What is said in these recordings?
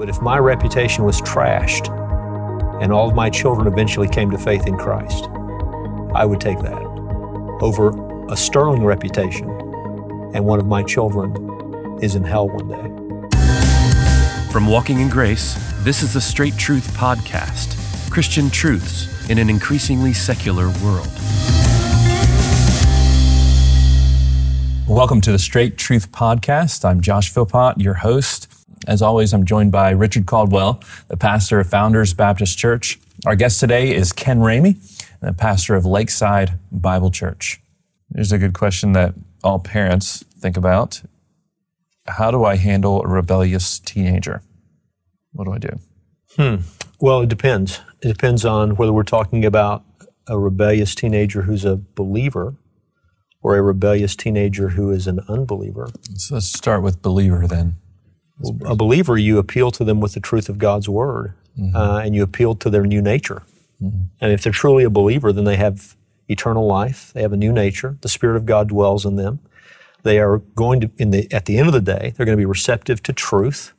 But if my reputation was trashed and all of my children eventually came to faith in Christ, I would take that over a sterling reputation and one of my children is in hell one day. From Walking in Grace, this is the Straight Truth Podcast Christian truths in an increasingly secular world. Welcome to the Straight Truth Podcast. I'm Josh Philpott, your host. As always, I'm joined by Richard Caldwell, the pastor of Founders Baptist Church. Our guest today is Ken Ramey, the pastor of Lakeside Bible Church. Here's a good question that all parents think about How do I handle a rebellious teenager? What do I do? Hmm. Well, it depends. It depends on whether we're talking about a rebellious teenager who's a believer or a rebellious teenager who is an unbeliever. So let's start with believer then. A believer, you appeal to them with the truth of God's word, mm-hmm. uh, and you appeal to their new nature. Mm-hmm. And if they're truly a believer, then they have eternal life. They have a new nature. The Spirit of God dwells in them. They are going to, in the, at the end of the day, they're going to be receptive to truth.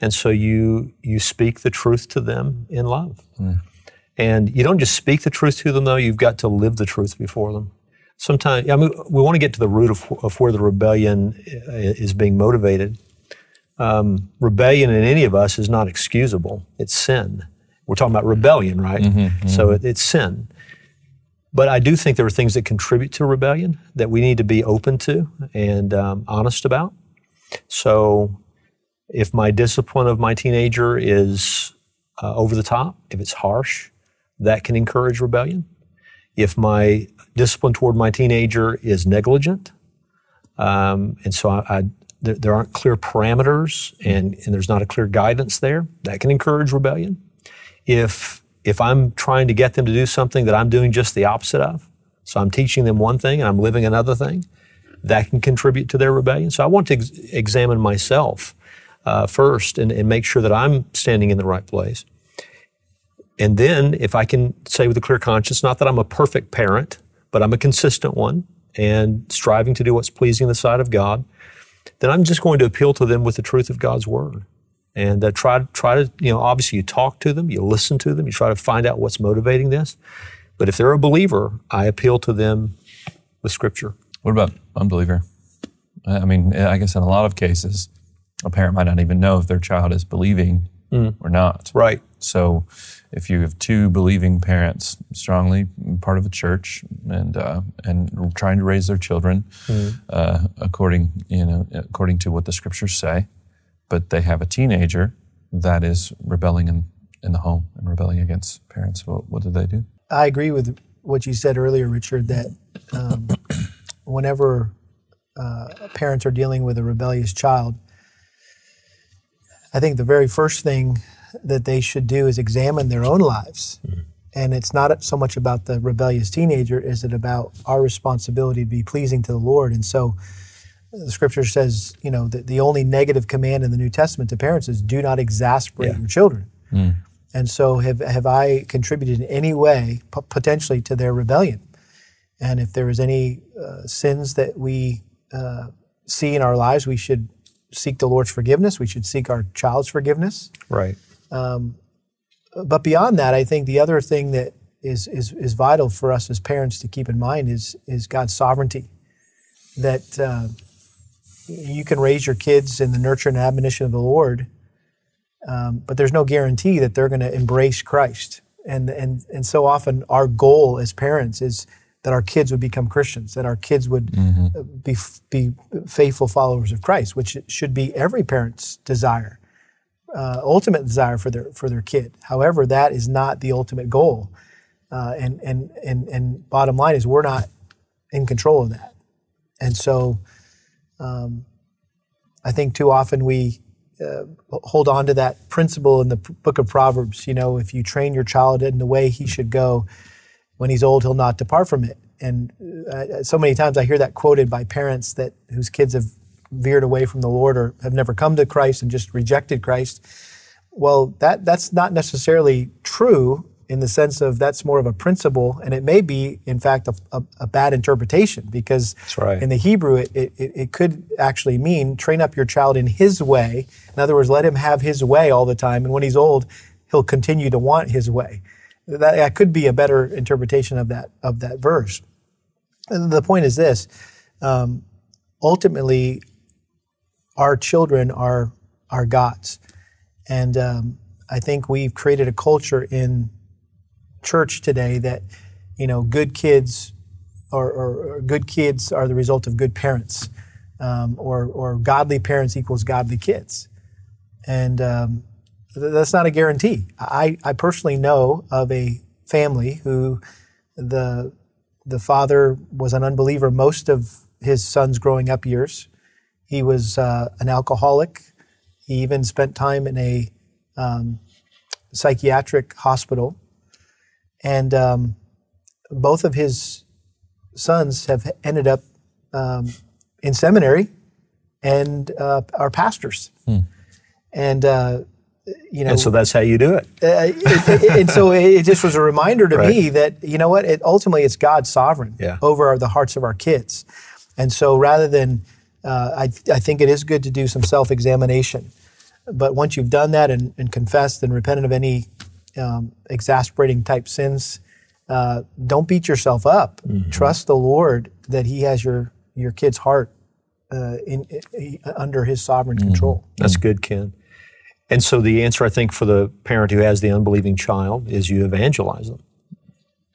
And so you, you speak the truth to them in love. Mm. And you don't just speak the truth to them, though, you've got to live the truth before them. Sometimes, I mean, we want to get to the root of, of where the rebellion uh, is being motivated. Um, rebellion in any of us is not excusable, it's sin. We're talking about rebellion, right? Mm-hmm, mm-hmm. So it, it's sin. But I do think there are things that contribute to rebellion that we need to be open to and um, honest about. So if my discipline of my teenager is uh, over the top, if it's harsh, that can encourage rebellion. If my discipline toward my teenager is negligent, um, and so I, I, there, there, aren't clear parameters and, and there's not a clear guidance there, that can encourage rebellion. If if I'm trying to get them to do something that I'm doing just the opposite of, so I'm teaching them one thing and I'm living another thing, that can contribute to their rebellion. So I want to ex- examine myself uh, first and, and make sure that I'm standing in the right place. And then, if I can say with a clear conscience, not that I'm a perfect parent, but I'm a consistent one and striving to do what's pleasing in the sight of God, then I'm just going to appeal to them with the truth of God's word and uh, try try to you know obviously you talk to them, you listen to them, you try to find out what's motivating this. But if they're a believer, I appeal to them with Scripture. What about unbeliever? I mean, I guess in a lot of cases, a parent might not even know if their child is believing mm. or not. Right. So, if you have two believing parents, strongly part of a church, and uh, and trying to raise their children mm. uh, according you know according to what the scriptures say, but they have a teenager that is rebelling in, in the home and rebelling against parents. What, what do they do? I agree with what you said earlier, Richard, that um, whenever uh, parents are dealing with a rebellious child, I think the very first thing that they should do is examine their own lives. Mm-hmm. And it's not so much about the rebellious teenager, is it about our responsibility to be pleasing to the Lord? And so, the scripture says, you know, that the only negative command in the New Testament to parents is do not exasperate yeah. your children. Mm. And so, have, have I contributed in any way, p- potentially, to their rebellion? And if there is any uh, sins that we uh, see in our lives, we should seek the Lord's forgiveness. We should seek our child's forgiveness. Right. Um, but beyond that, I think the other thing that is, is, is vital for us as parents to keep in mind is, is God's sovereignty. That uh, you can raise your kids in the nurture and admonition of the Lord, um, but there's no guarantee that they're going to embrace Christ. And, and, and so often our goal as parents is that our kids would become Christians, that our kids would mm-hmm. be, be faithful followers of Christ, which should be every parent's desire, uh, ultimate desire for their, for their kid. However, that is not the ultimate goal. Uh, and, and, and, and bottom line is we're not in control of that. And so um, I think too often we uh, hold on to that principle in the book of Proverbs. You know, if you train your child in the way he should go, when he's old, he'll not depart from it. And uh, so many times I hear that quoted by parents that whose kids have veered away from the Lord or have never come to Christ and just rejected Christ. Well, that that's not necessarily true in the sense of that's more of a principle, and it may be, in fact, a, a, a bad interpretation because right. in the Hebrew, it, it, it could actually mean train up your child in his way. In other words, let him have his way all the time, and when he's old, he'll continue to want his way. That, could be a better interpretation of that of that verse. The point is this: um, ultimately, our children are are God's, and um, I think we've created a culture in church today that you know good kids or, or, or good kids are the result of good parents, um, or or godly parents equals godly kids, and um, that's not a guarantee. I I personally know of a family who the the father was an unbeliever most of his son's growing up years. He was uh, an alcoholic. He even spent time in a um, psychiatric hospital. And um, both of his sons have ended up um, in seminary and uh, are pastors. And, uh, you know, And so that's how you do it. uh, it- it- and so it just was a reminder to Right. me that you know what it ultimately it's god's sovereign Yeah. over our, the hearts of our kids and so rather than uh, I, I think it is good to do some self-examination but once you've done that and, and confessed and repented of any um, exasperating type sins uh, don't beat yourself up trust the lord that he has your your kid's heart uh, in, in, under his sovereign control That's good, Ken. And so the answer, I think, for the parent who has the unbelieving child is you evangelize them.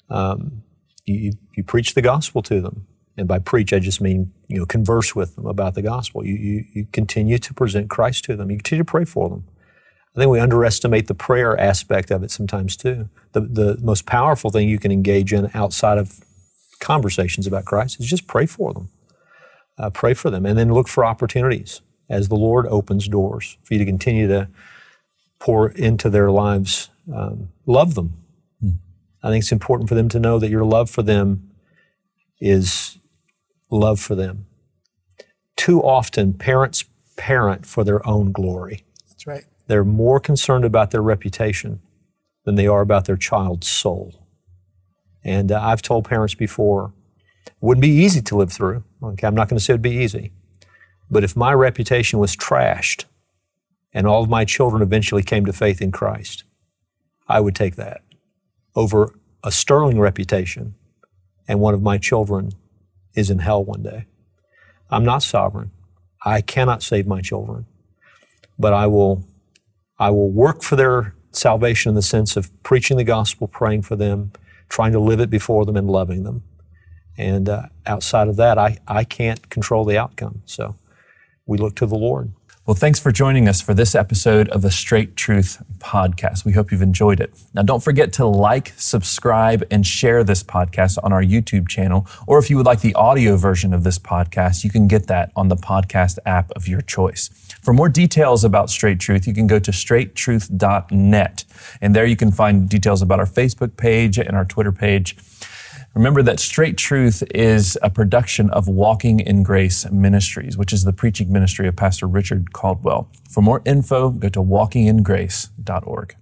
Um, you, you, preach the gospel to them. And by preach, I just mean, you know, converse with them about the gospel. You, you, you continue to present Christ to them. You continue to pray for them. I think we underestimate the prayer aspect of it sometimes too. The, the most powerful thing you can engage in outside of conversations about Christ is just pray for them. Uh, pray for them and then look for opportunities as the Lord opens doors for you to continue to pour into their lives. Um, love them. I think it's important for them to know that your love for them is love for them. Too often, parents parent for their own glory. that's right They're more concerned about their reputation than they are about their child's soul. And uh, I've told parents before, it wouldn't be easy to live through. Okay, I'm not going to say it'd be easy. But if my reputation was trashed and all of my children eventually came to faith in Christ, I would take that over a sterling reputation and one of my children is in hell one day. I'm not sovereign. I cannot save my children, but I will I will work for their salvation in the sense of preaching the gospel, praying for them, trying to live it before them, and loving them. And uh, outside of that, I, I can't control the outcome. So we look to the Lord. Well, thanks for joining us for this episode of the Straight Truth Podcast. We hope you've enjoyed it. Now, don't forget to like, subscribe, and share this podcast on our YouTube channel. Or if you would like the audio version of this podcast, you can get that on the podcast app of your choice. For more details about Straight Truth, you can go to straighttruth.net. And there you can find details about our Facebook page and our Twitter page. Remember that Straight Truth is a production of Walking in Grace Ministries, which is the preaching ministry of Pastor Richard Caldwell. For more info, go to walkingingrace.org.